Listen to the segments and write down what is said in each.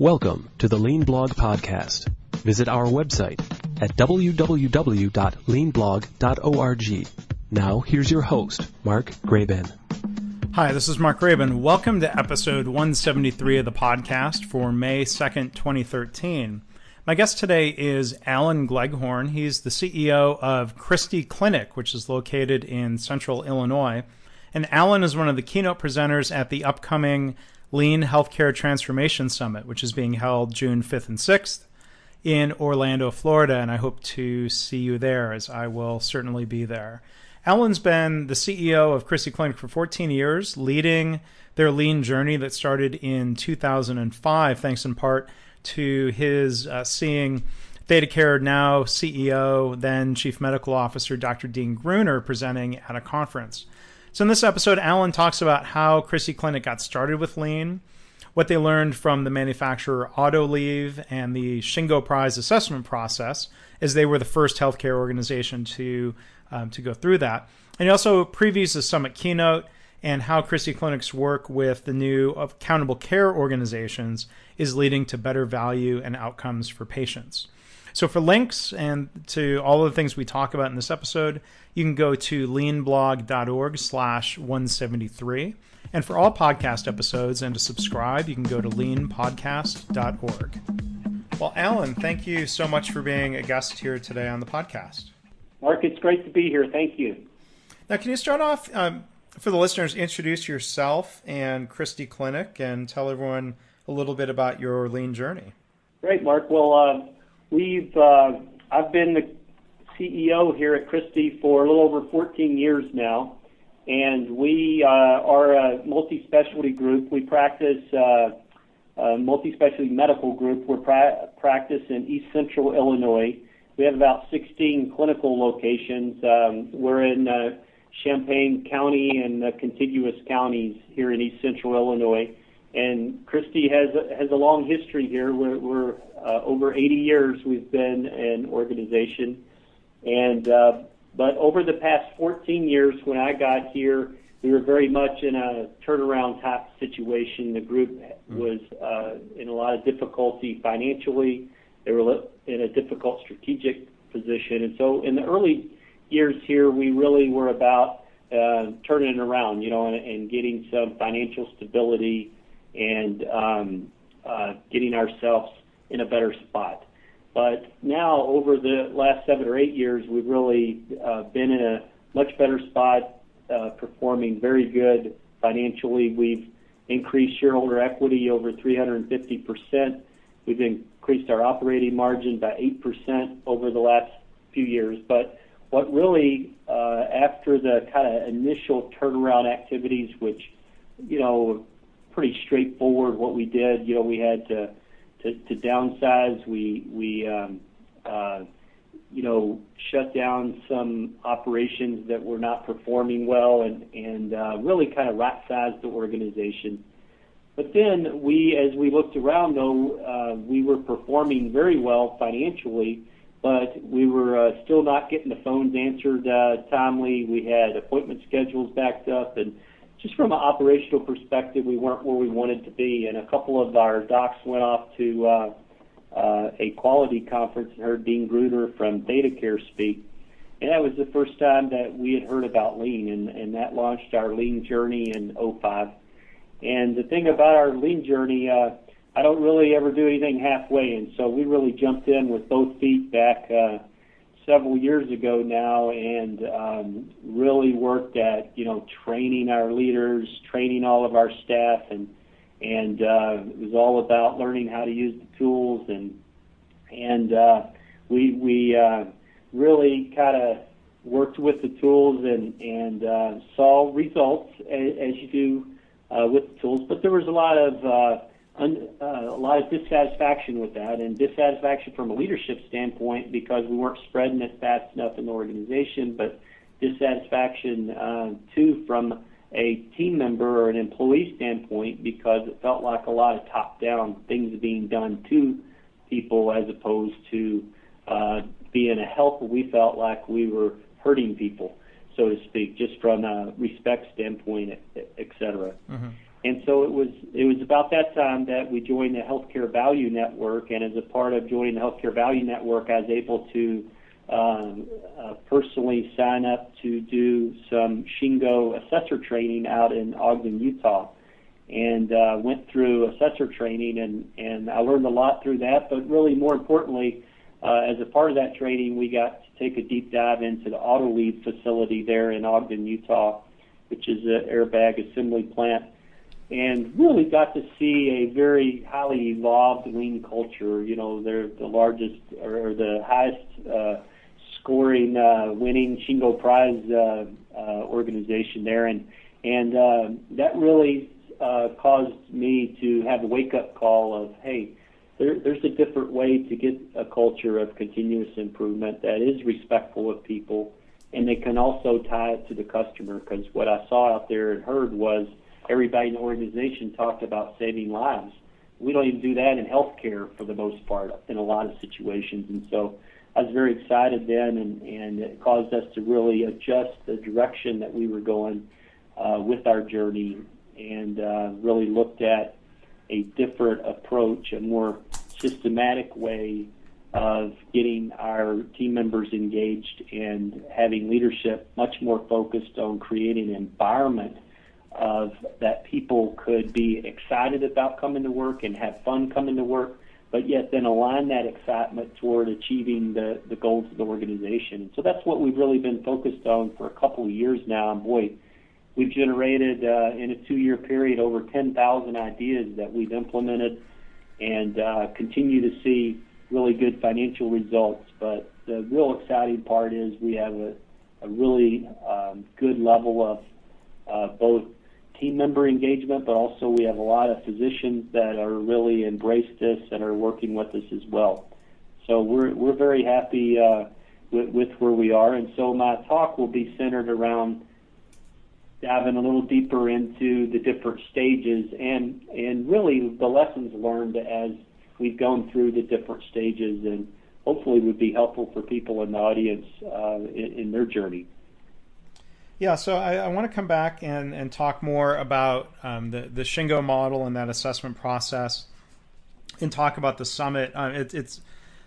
Welcome to the Lean Blog Podcast. Visit our website at www.leanblog.org. Now, here's your host, Mark Graban. Hi, this is Mark Graban. Welcome to episode 173 of the podcast for May 2nd, 2013. My guest today is Alan Gleghorn. He's the CEO of Christie Clinic, which is located in central Illinois. And Alan is one of the keynote presenters at the upcoming Lean Healthcare Transformation Summit, which is being held June 5th and 6th in Orlando, Florida. And I hope to see you there, as I will certainly be there. Alan's been the CEO of Christie Clinic for 14 years, leading their lean journey that started in 2005, thanks in part to his uh, seeing ThedaCare now CEO, then Chief Medical Officer Dr. Dean Gruner presenting at a conference. So, in this episode, Alan talks about how Christie Clinic got started with lean, what they learned from the manufacturer Autoliv and the Shingo Prize assessment process, as they were the first healthcare organization to, um, to go through that. And he also previews the summit keynote and how Christie Clinic's work with the new accountable care organizations is leading to better value and outcomes for patients. So for links and to all of the things we talk about in this episode, you can go to leanblog.org slash 173. And for all podcast episodes and to subscribe, you can go to leanpodcast.org. Well, Alan, thank you so much for being a guest here today on the podcast. Mark, it's great to be here. Thank you. Now, can you start off um, for the listeners, introduce yourself and Christie Clinic and tell everyone a little bit about your lean journey? Great, Mark. Well, uh, uh, I've been the CEO here at Christie for a little over 14 years now, and we uh, are a multi-specialty group. We practice uh, a multi-specialty medical group. Pra- practice in East Central Illinois. We have about 16 clinical locations. Um, we're in uh, Champaign County and the contiguous counties here in East Central Illinois. And Christie has has a long history here. We're, we're uh, over 80 years we've been an organization, and uh, but over the past 14 years, when I got here, we were very much in a turnaround type situation. The group was uh, in a lot of difficulty financially. They were in a difficult strategic position, and so in the early years here, we really were about uh, turning it around, you know, and, and getting some financial stability and um, uh, getting ourselves in a better spot. But now, over the last seven or eight years, we've really uh, been in a much better spot, uh, performing very good financially. We've increased shareholder equity over 350 percent. We've increased our operating margin by 8% over the last few years. But what really, after the kind of initial turnaround activities, which, you know, pretty straightforward what we did, you know, we had to, to, downsize, we, we, um, uh, you know, shut down some operations that were not performing well and, and uh, really kind of right sized the organization. But then we, as we looked around though, uh, we were performing very well financially but we were still not getting the phones answered uh, timely. We had appointment schedules backed up, and just from an operational perspective, we weren't where we wanted to be. And a couple of our docs went off to uh, a quality conference and heard Dean Gruner from ThedaCare speak. And that was the first time that we had heard about lean, and, that launched our lean journey in 05. And the thing about our lean journey, uh, I don't really ever do anything halfway, and so we really jumped in with both feet back uh, several years ago now, and um, really worked at you know training our leaders, training all of our staff, and and uh, it was all about learning how to use the tools, and and uh, we we uh, really kind of worked with the tools and and uh, saw results as, as you do uh, with the tools, but there was a lot of uh, a lot of dissatisfaction with that, and dissatisfaction from a leadership standpoint because we weren't spreading it fast enough in the organization, but dissatisfaction uh, too from a team member or an employee standpoint because it felt like a lot of top-down things being done to people as opposed to uh, being a helper. We felt like we were hurting people, so to speak, just from a respect standpoint, et cetera. Mm-hmm. And so it was it was about that time that we joined the Healthcare Value Network, and as a part of joining the Healthcare Value Network, I was able to um, uh, personally sign up to do some Shingo assessor training out in Ogden, Utah, and uh, went through assessor training, and I learned a lot through that. But really, more importantly, uh, as a part of that training, we got to take a deep dive into the Autoliv facility there in Ogden, Utah, which is an airbag assembly plant and really got to see a very highly evolved lean culture. You know, they're the largest or the highest uh, scoring, uh, winning Shingo Prize uh, uh, organization there, and and uh, that really uh, caused me to have a wake up call of, hey, there, there's a different way to get a culture of continuous improvement that is respectful of people, and they can also tie it to the customer because what I saw out there and heard was everybody in the organization talked about saving lives. We don't even do that in healthcare for the most part in a lot of situations. And so I was very excited then, and, and it caused us to really adjust the direction that we were going uh, with our journey and uh, really looked at a different approach, a more systematic way of getting our team members engaged and having leadership much more focused on creating an environment – of that people could be excited about coming to work and have fun coming to work, but yet then align that excitement toward achieving the, the goals of the organization. And So that's what we've really been focused on for a couple of years now. And boy, we've generated uh, in a two-year period over 10,000 ideas that we've implemented and uh, continue to see really good financial results. But the real exciting part is we have a, a really um, good level of uh, both team member engagement, but also we have a lot of physicians that are really embraced this and are working with us as well. So we're we're very happy uh, with, with where we are, and so my talk will be centered around diving a little deeper into the different stages and and really the lessons learned as we've gone through the different stages, and hopefully would be helpful for people in the audience uh, in, in their journey. Yeah, so I, I, want to come back and, and talk more about um, the, the Shingo model and that assessment process and talk about the summit. Uh, it, it's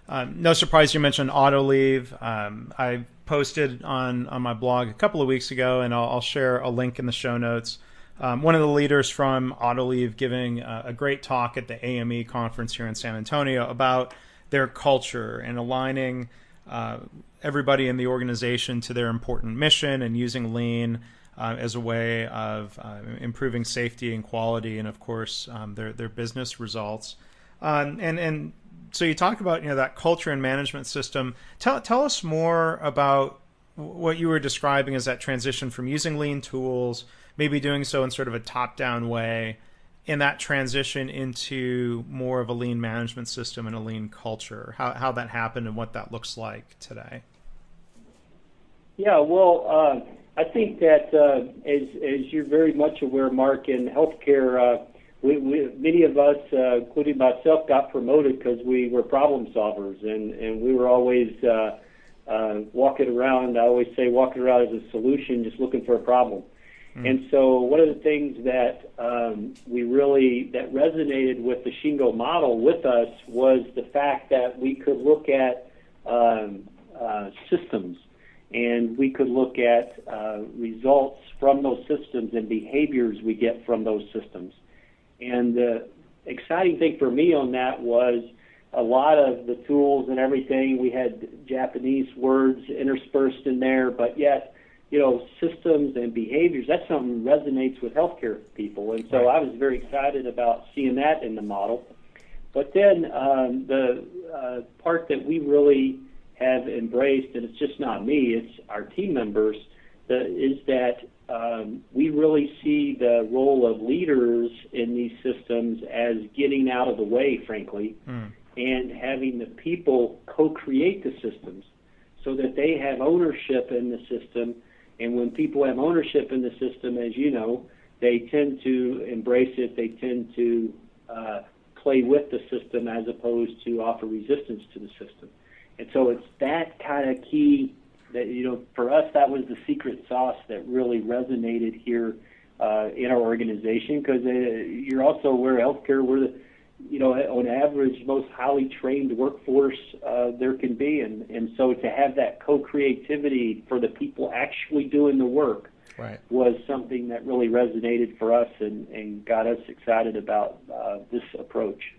um, no surprise you mentioned Autoliv. Um, I posted on, on my blog a couple of weeks ago, and I'll, I'll share a link in the show notes. Um, one of the leaders from Autoliv giving a, a great talk at the AME conference here in San Antonio about their culture and aligning uh, everybody in the organization to their important mission and using lean uh, as a way of uh, improving safety and quality, and of course um, their their business results. Um, and and so you talk about you know that culture and management system. Tell tell us more about what you were describing as that transition from using lean tools, maybe doing so in sort of a top down way, in that transition into more of a lean management system and a lean culture. How how that happened and what that looks like today. Yeah, well, uh, I think that uh, as, as you're very much aware, Mark, in healthcare, uh, we, we, many of us, uh, including myself, got promoted because we were problem solvers, and, and we were always uh, uh, walking around. I always say walking around as a solution, just looking for a problem. Mm. And so, one of the things that um, we really that resonated with the Shingo model with us was the fact that we could look at um, uh, systems and we could look at uh, results from those systems and behaviors we get from those systems. And the exciting thing for me on that was a lot of the tools and everything. We had Japanese words interspersed in there, but yet, you know, systems and behaviors, that's something that resonates with healthcare people. And so I was very excited about seeing that in the model. But then um, the uh, part that we really have embraced, and it's just not me, it's our team members, the, is that um, we really see the role of leaders in these systems as getting out of the way, frankly, mm. and having the people co-create the systems so that they have ownership in the system. And when people have ownership in the system, as you know, they tend to embrace it. They tend to uh, play with the system as opposed to offer resistance to the system. And so it's that kind of key that, you know, for us, that was the secret sauce that really resonated here uh, in our organization because uh, you're also aware healthcare we're the you know on average most highly trained workforce uh, there can be and and so to have that co-creativity for the people actually doing the work right. was something that really resonated for us and, and got us excited about uh, this approach.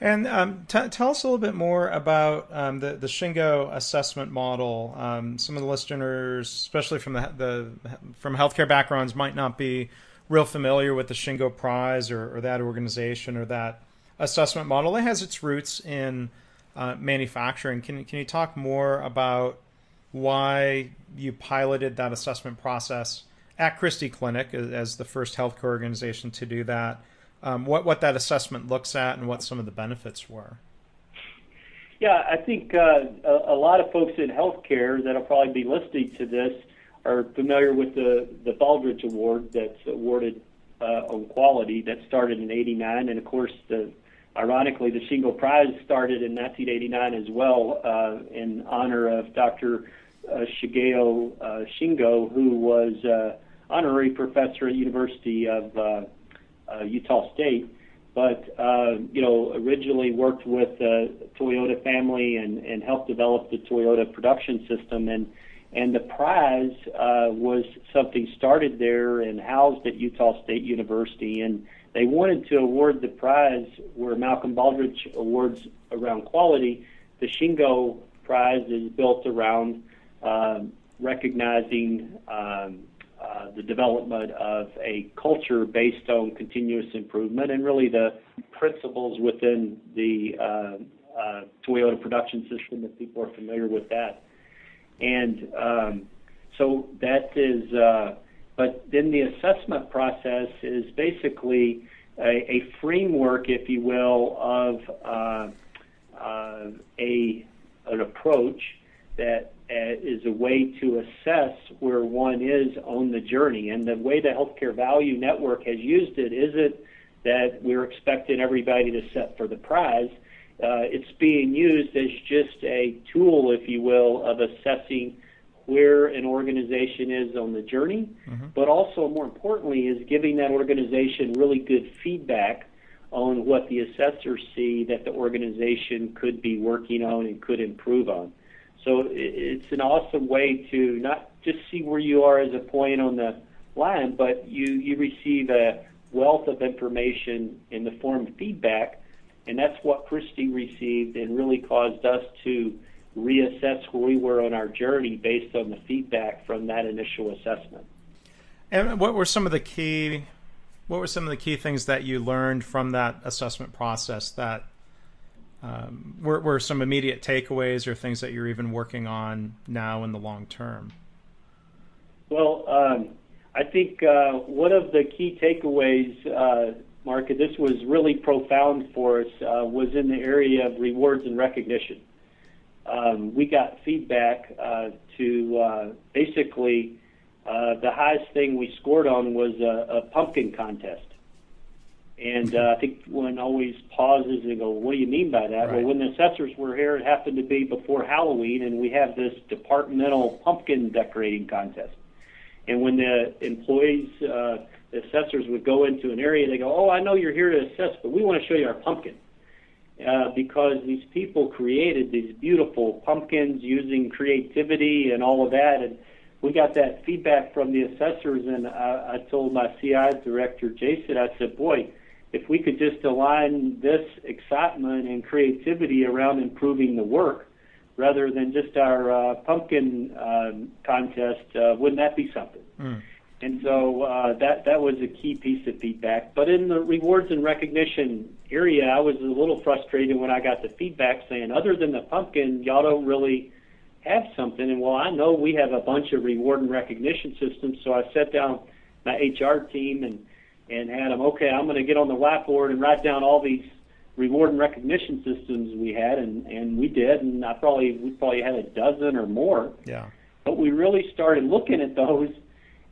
And um, t- tell us a little bit more about um, the the Shingo assessment model. Um, some of the listeners, especially from the, the from healthcare backgrounds, might not be real familiar with the Shingo Prize or, or that organization or that assessment model. It has its roots in uh, manufacturing. Can can you talk more about why you piloted that assessment process at Christie Clinic as the first healthcare organization to do that? um, what what that assessment looks at and what some of the benefits were. Yeah, I think uh, a, a, lot of folks in healthcare that'll probably be listening to this are familiar with the the Baldrige Award that's awarded uh, on quality that started in '89, and of course the ironically the Shingo Prize started in 1989 as well uh, in honor of Dr. Uh, Shigeo uh, Shingo, who was uh, honorary professor at University of uh, uh, Utah State, but uh, you know originally worked with the Toyota family and, and helped develop the Toyota production system and and the prize uh, was something started there and housed at Utah State University and they wanted to award the prize where Malcolm Baldrige awards around quality. The Shingo prize is built around um, recognizing um, uh, the development of a culture based on continuous improvement and really the principles within the uh, uh, Toyota production system if people are familiar with that. And um, so that is, uh, but then the assessment process is basically a, a framework, if you will, of uh, a an approach that uh, is a way to assess where one is on the journey. And the way the Healthcare Value Network has used it isn't that we're expecting everybody to set for the prize. Uh, it's being used as just a tool, if you will, of assessing where an organization is on the journey, mm-hmm. but also more importantly is giving that organization really good feedback on what the assessors see that the organization could be working on and could improve on. So it's an awesome way to not just see where you are as a point on the line, but you, you receive a wealth of information in the form of feedback. And that's what Christie received and really caused us to reassess where we were on our journey based on the feedback from that initial assessment. And what were some of the key what were some of the key things that you learned from that assessment process that um, were, were some immediate takeaways or things that you're even working on now in the long term? Well, um, I think uh, one of the key takeaways, uh, Mark, this was really profound for us, uh, was in the area of rewards and recognition. Um, we got feedback uh, to uh, basically uh, the highest thing we scored on was a, a pumpkin contest. And uh, I think one always pauses and go, "What do you mean by that?" Right. Well, when the assessors were here, it happened to be before Halloween, and we have this departmental pumpkin decorating contest. And when the employees, uh, assessors would go into an area, they go, "Oh, I know you're here to assess, but we want to show you our pumpkin." Uh, because these people created these beautiful pumpkins using creativity and all of that, and we got that feedback from the assessors. And I, I told my CI director, Jason, I said, "Boy." if we could just align this excitement and creativity around improving the work rather than just our uh, pumpkin um, contest, uh, wouldn't that be something? Mm. And so uh, that that was a key piece of feedback. But in the rewards and recognition area, I was a little frustrated when I got the feedback saying, other than the pumpkin, y'all don't really have something. And well, I know we have a bunch of reward and recognition systems, so I sat down my HR team and and had them, okay, I'm going to get on the whiteboard and write down all these reward and recognition systems we had, and, and we did, and I probably we probably had a dozen or more. Yeah. But we really started looking at those,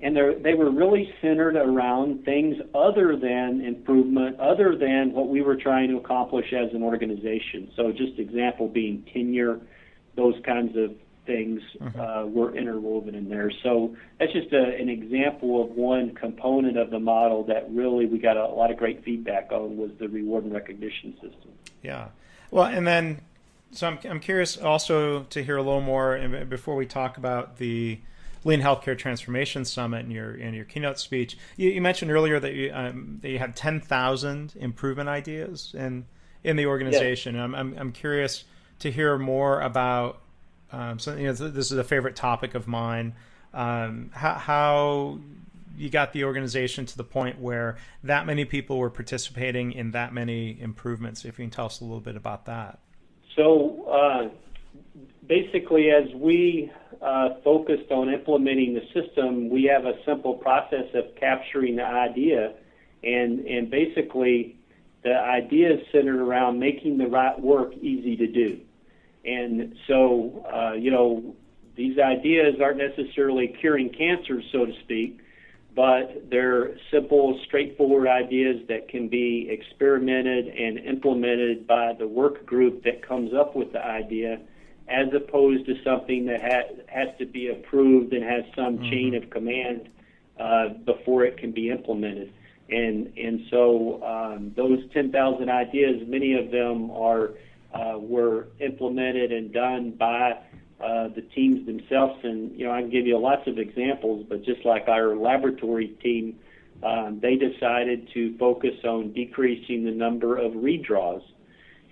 and they they were really centered around things other than improvement, other than what we were trying to accomplish as an organization. So just example being tenure, those kinds of things mm-hmm. uh, were interwoven in there. So that's just a, an example of one component of the model that really we got a, a lot of great feedback on was the reward and recognition system. Yeah. Well, and then so I'm I'm curious also to hear a little more before we talk about the Lean Healthcare Transformation Summit in your in your keynote speech. You, you mentioned earlier that you um, that you had ten thousand improvement ideas in in the organization. Yes. I'm, I'm I'm curious to hear more about. Um, so you know, this is a favorite topic of mine. Um, how, how you got the organization to the point where that many people were participating in that many improvements. If you can tell us a little bit about that. So uh, basically, as we uh, focused on implementing the system, we have a simple process of capturing the idea, and and basically, the idea is centered around making the right work easy to do, and so uh, you know these ideas aren't necessarily curing cancer, so to speak, but they're simple, straightforward ideas that can be experimented and implemented by the work group that comes up with the idea as opposed to something that ha- has to be approved and has some mm-hmm. chain of command uh, before it can be implemented. And and so um, those 10,000 ideas, many of them are uh, were implemented and done by uh, the teams themselves. And you know, I can give you lots of examples, but just like our laboratory team, um, they decided to focus on decreasing the number of redraws.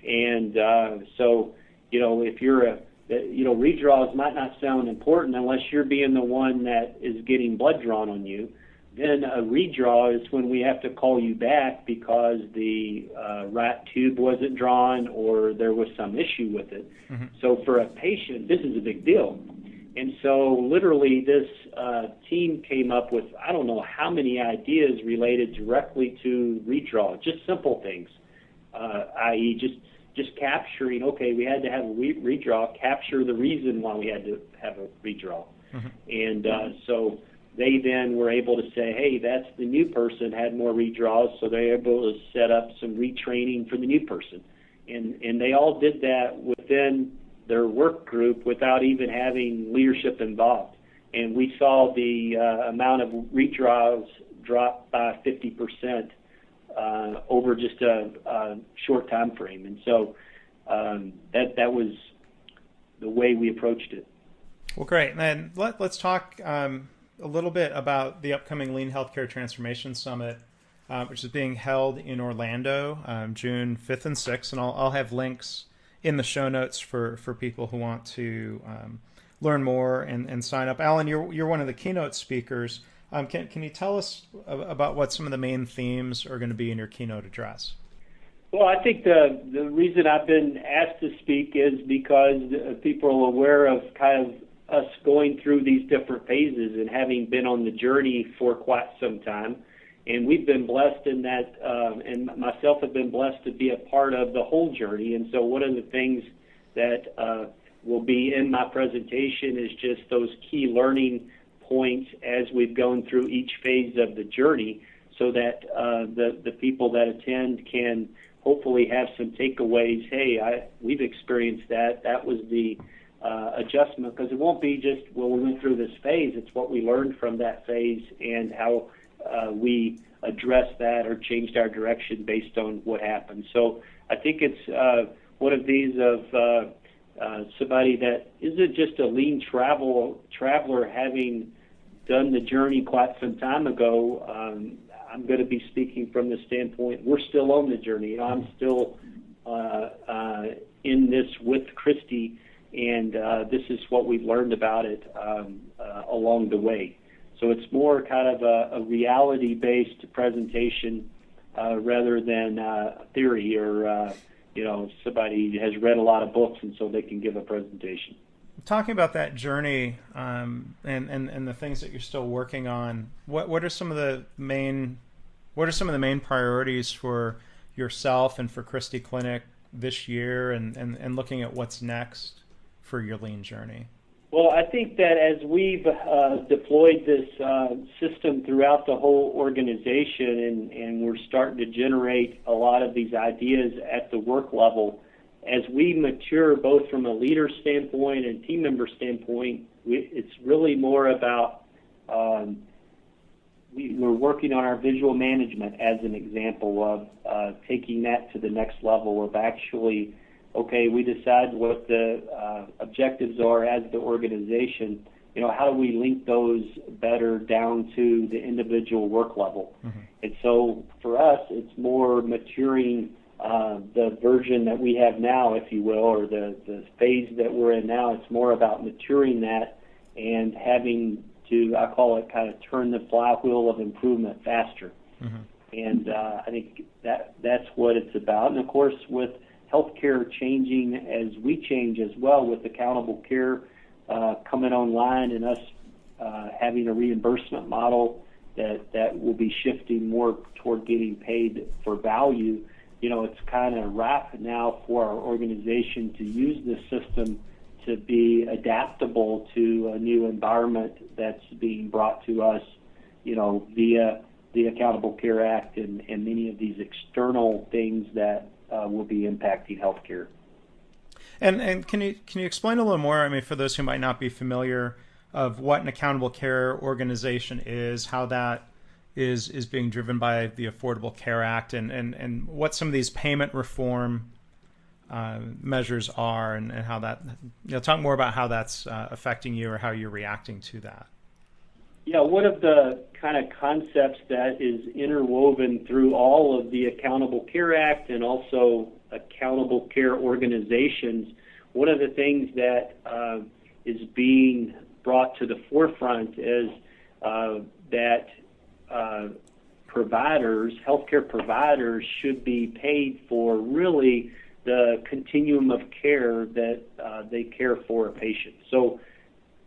And uh, so you know, if you're a, you know, redraws might not sound important unless you're being the one that is getting blood drawn on you. Then a redraw is when we have to call you back because the uh, rat tube wasn't drawn or there was some issue with it. Mm-hmm. So for a patient, this is a big deal. And so literally this uh, team came up with I don't know how many ideas related directly to redraw, just simple things, uh, i.e. just just capturing, okay, we had to have a re- redraw, capture the reason why we had to have a redraw. Mm-hmm. And uh, so they then were able to say, hey, that's the new person had more redraws, so they were able to set up some retraining for the new person. And, and they all did that within their work group without even having leadership involved. And we saw the uh, amount of redraws drop by 50 percent over just a, short time frame. And so um, that was the way we approached it. Well, great. And then let, us talk um, a little bit about the upcoming Lean Healthcare Transformation Summit, uh, which is being held in Orlando um, June 5th and 6th. And I'll, I'll, have links in the show notes for, people who want to learn more and, and sign up. Alan, you're, you're one of the keynote speakers. Um, can can you tell us about what some of the main themes are going to be in your keynote address? Well, I think the the reason I've been asked to speak is because people are aware of kind of us going through these different phases and having been on the journey for quite some time. And we've been blessed in that, um, and myself have been blessed to be a part of the whole journey. And so, one of the things that uh, will be in my presentation is just those key learning points as we've gone through each phase of the journey so that uh, the, the people that attend can hopefully have some takeaways. Hey, I, we've experienced that. That was the uh, adjustment because it won't be just, well, we went through this phase. It's what we learned from that phase and how uh, we addressed that or changed our direction based on what happened. So I think it's uh, one of these of uh, uh, somebody that isn't just a lean travel traveler having done the journey quite some time ago. Um, I'm going to be speaking from the standpoint we're still on the journey. I'm still uh, uh, in this with Christie, and uh, this is what we've learned about it um, uh, along the way. So it's more kind of a, a reality-based presentation uh, rather than uh, theory or uh, you know somebody has read a lot of books and so they can give a presentation. Talking about that journey um, and, and and the things that you're still working on, what what are some of the main what are some of the main priorities for yourself and for Christie Clinic this year, and, and, and looking at what's next for your lean journey? Well, I think that as we've uh, deployed this uh, system throughout the whole organization and, and we're starting to generate a lot of these ideas at the work level, as we mature, both from a leader standpoint and team member standpoint, we, it's really more about um, we, we're working on our visual management as an example of uh, taking that to the next level of actually, okay, we decide what the uh, objectives are as the organization. You know, how do we link those better down to the individual work level? Mm-hmm. And so for us, it's more maturing uh, the version that we have now, if you will, or the, the phase that we're in now. It's more about maturing that and having to, I call it kind of turn the flywheel of improvement faster. Mm-hmm. And uh, I think that that's what it's about. And of course, with healthcare changing as we change as well, with accountable care uh, coming online and us uh, having a reimbursement model that will be shifting more toward getting paid for value. You know, it's kind of ripe now for our organization to use this system to be adaptable to a new environment that's being brought to us, you know, via the Accountable Care Act and, many of these external things that will be impacting healthcare. And and can you can you explain a little more? I mean, for those who might not be familiar of what an accountable care organization is, how that is is being driven by the Affordable Care Act, and and and what some of these payment reform uh, measures are and, and, how that you know talk more about how that's uh, affecting you or how you're reacting to that yeah one of the kind of concepts that is interwoven through all of the accountable care act and also accountable care organizations one of the things that uh, is being brought to the forefront is uh, that uh, providers healthcare providers should be paid for really the continuum of care that uh, they care for a patient. So,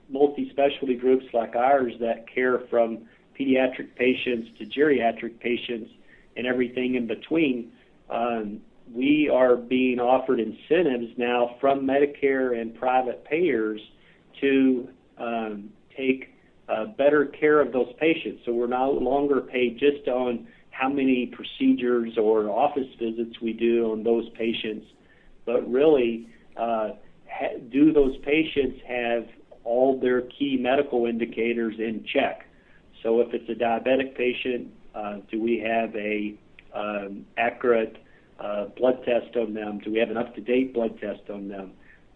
multi-specialty groups like ours that care from pediatric patients to geriatric patients and everything in between, um, we are being offered incentives now from Medicare and private payers to um, take uh, better care of those patients. So we're no longer paid just on how many procedures or office visits we do on those patients, but really, uh, ha- do those patients have all their key medical indicators in check? So if it's a diabetic patient, uh, do we have a um, accurate uh, blood test on them? Do we have an up-to-date blood test on them?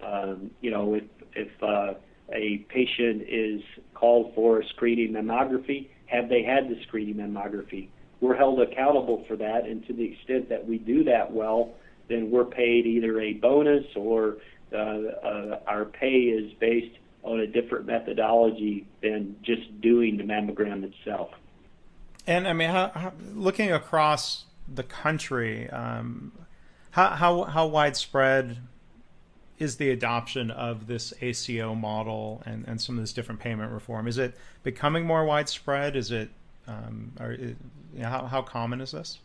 Um, you know, if if uh, a patient is called for a screening mammography, have they had the screening mammography? we're held accountable for that, and to the extent that we do that well, then we're paid either a bonus or our pay is based on a different methodology than just doing the mammogram itself. And I mean, how, how, looking across the country, um, how, how how widespread is the adoption of this ACO model and, and some of this different payment reform? Is it becoming more widespread? Is it um, or, you know, how, how common is this?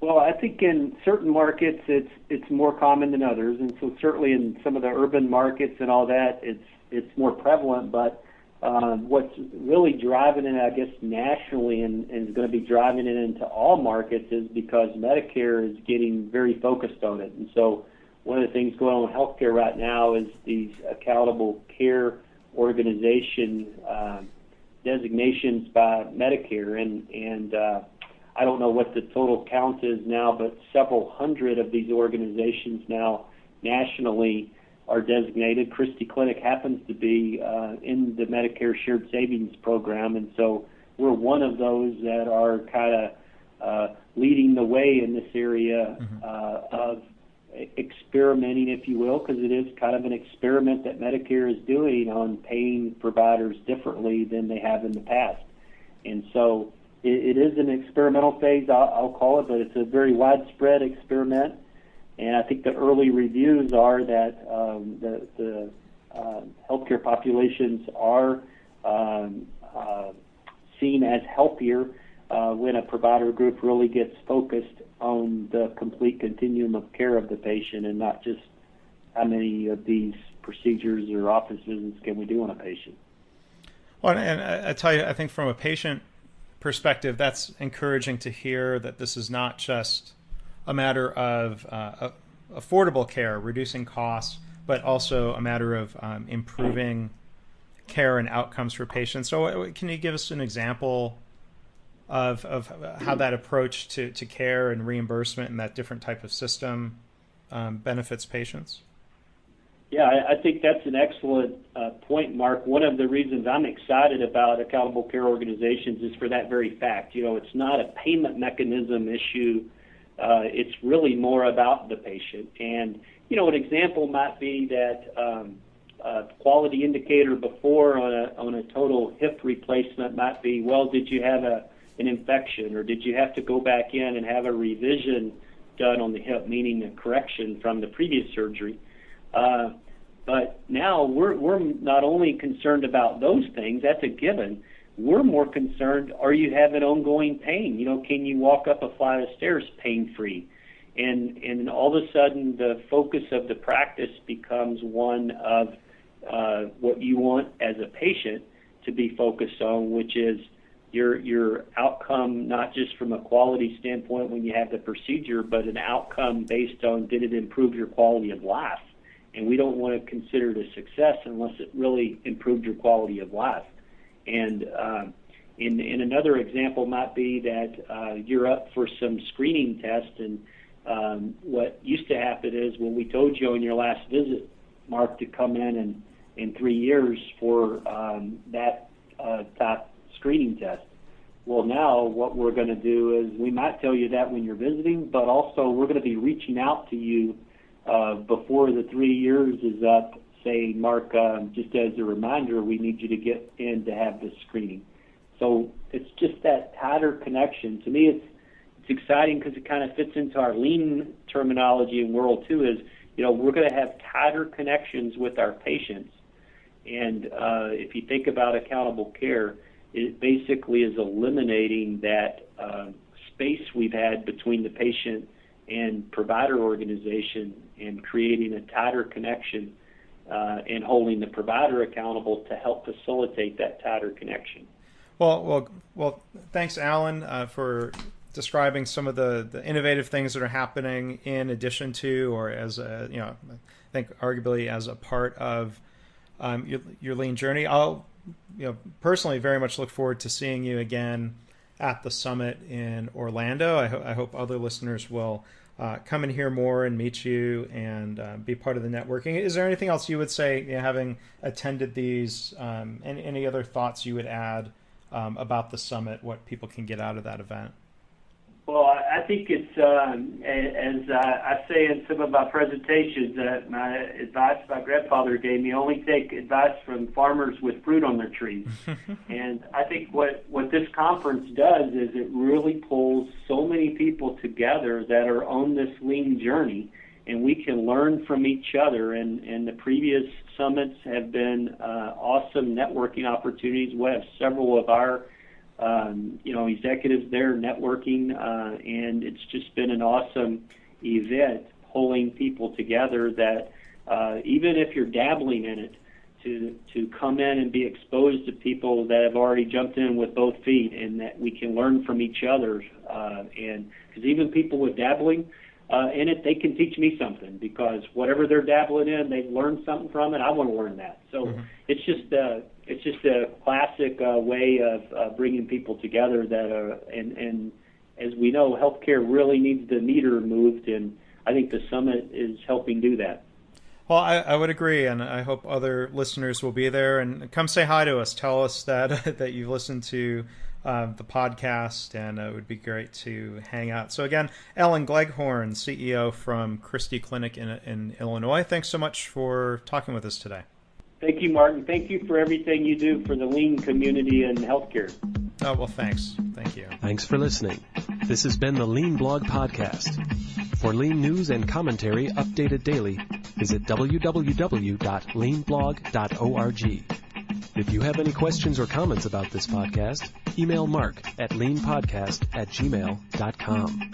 Well, I think in certain markets it's it's more common than others, and so certainly in some of the urban markets and all that, it's it's more prevalent. But um, what's really driving it, I guess, nationally, and, and is going to be driving it into all markets, is because Medicare is getting very focused on it. And so, one of the things going on with healthcare right now is these accountable care organization uh, designations by Medicare, and and uh, I don't know what the total count is now, but several hundred of these organizations now nationally are designated. Christie Clinic happens to be uh, in the Medicare Shared Savings Program, and so we're one of those that are kind of uh, leading the way in this area mm-hmm. uh, of experimenting, if you will, because it is kind of an experiment that Medicare is doing on paying providers differently than they have in the past. And so it, it is an experimental phase, I'll, I'll call it, but it's a very widespread experiment. And I think the early reviews are that um, the, the uh, healthcare populations are um, uh, seen as healthier uh, when a provider group really gets focused on the complete continuum of care of the patient and not just how many of these procedures or office visits can we do on a patient. Well, and I, I tell you, I think from a patient perspective, that's encouraging to hear that this is not just a matter of uh, affordable care, reducing costs, but also a matter of um, improving care and outcomes for patients. So, uh, can you give us an example of of how that approach to, to care and reimbursement and that different type of system um, benefits patients? Yeah, I, think that's an excellent uh, point, Mark. One of the reasons I'm excited about accountable care organizations is for that very fact. You know, it's not a payment mechanism issue. Uh, it's really more about the patient. And you know, an example might be that um, a quality indicator before on a on a total hip replacement might be, well, did you have a an infection or did you have to go back in and have a revision done on the hip, meaning a correction from the previous surgery? Uh, but now we're we're not only concerned about those things. That's a given. We're more concerned: Are you having ongoing pain? You know, can you walk up a flight of stairs pain free? And and all of a sudden, the focus of the practice becomes one of uh, what you want as a patient to be focused on, which is your your outcome, not just from a quality standpoint when you have the procedure, but an outcome based on did it improve your quality of life and we don't want to consider it a success unless it really improved your quality of life. And uh, in, in another example might be that uh, you're up for some screening test, and um, what used to happen is when we told you on your last visit, Mark, to come in and in three years for um, that uh, type screening test. Well, now what we're going to do is we might tell you that when you're visiting, but also we're going to be reaching out to you before the three years is up, say, Mark, um, just as a reminder, we need you to get in to have this screening. So it's just that tighter connection. To me, it's it's exciting because it kind of fits into our lean terminology and world too. Is you know we're going to have tighter connections with our patients, and uh, if you think about accountable care, it basically is eliminating that uh, space we've had between the patient and provider organization and creating a tighter connection uh, and holding the provider accountable to help facilitate that tighter connection. Well, well, well. Thanks, Alan, uh, for describing some of the, the innovative things that are happening in addition to, or as a, you know, I think arguably as a part of um, your, your lean journey. I'll, you know, personally very much look forward to seeing you again at the summit in Orlando. I, ho- I hope other listeners will uh, come and hear more and meet you and uh, be part of the networking. Is there anything else you would say, you know, having attended these, um, any other thoughts you would add um, about the summit, what people can get out of that event? Well, I think it's um, as I say in some of my presentations. Uh, my advice my grandfather gave me: only take advice from farmers with fruit on their trees. and I think what what this conference does is it really pulls so many people together that are on this lean journey, and we can learn from each other. And and the previous summits have been uh, awesome networking opportunities. We have several of our um, you know, executives there networking, uh, and it's just been an awesome event pulling people together that uh, even if you're dabbling in it, to to come in and be exposed to people that have already jumped in with both feet, and that we can learn from each other. Uh, and because even people with dabbling uh, in it, they can teach me something because whatever they're dabbling in, they've learned something from it. I want to learn that. So mm-hmm. it's just uh, it's just a classic uh, way of uh, bringing people together that are and and as we know, healthcare really needs the meter moved, and I think the summit is helping do that. Well, I, I, would agree, and I hope other listeners will be there and come say hi to us. Tell us that that you've listened to uh, the podcast, and it would be great to hang out. So again, Alan Gleghorn, CEO from Christie Clinic in, in Illinois. Thanks so much for talking with us today. Thank you, Martin. Thank you for everything you do for the lean community and healthcare. Oh, well, thanks. Thank you. Thanks for listening. This has been the Lean Blog Podcast. For lean news and commentary updated daily, visit www.leanblog.org. If you have any questions or comments about this podcast, email mark at leanpodcast at gmail.com.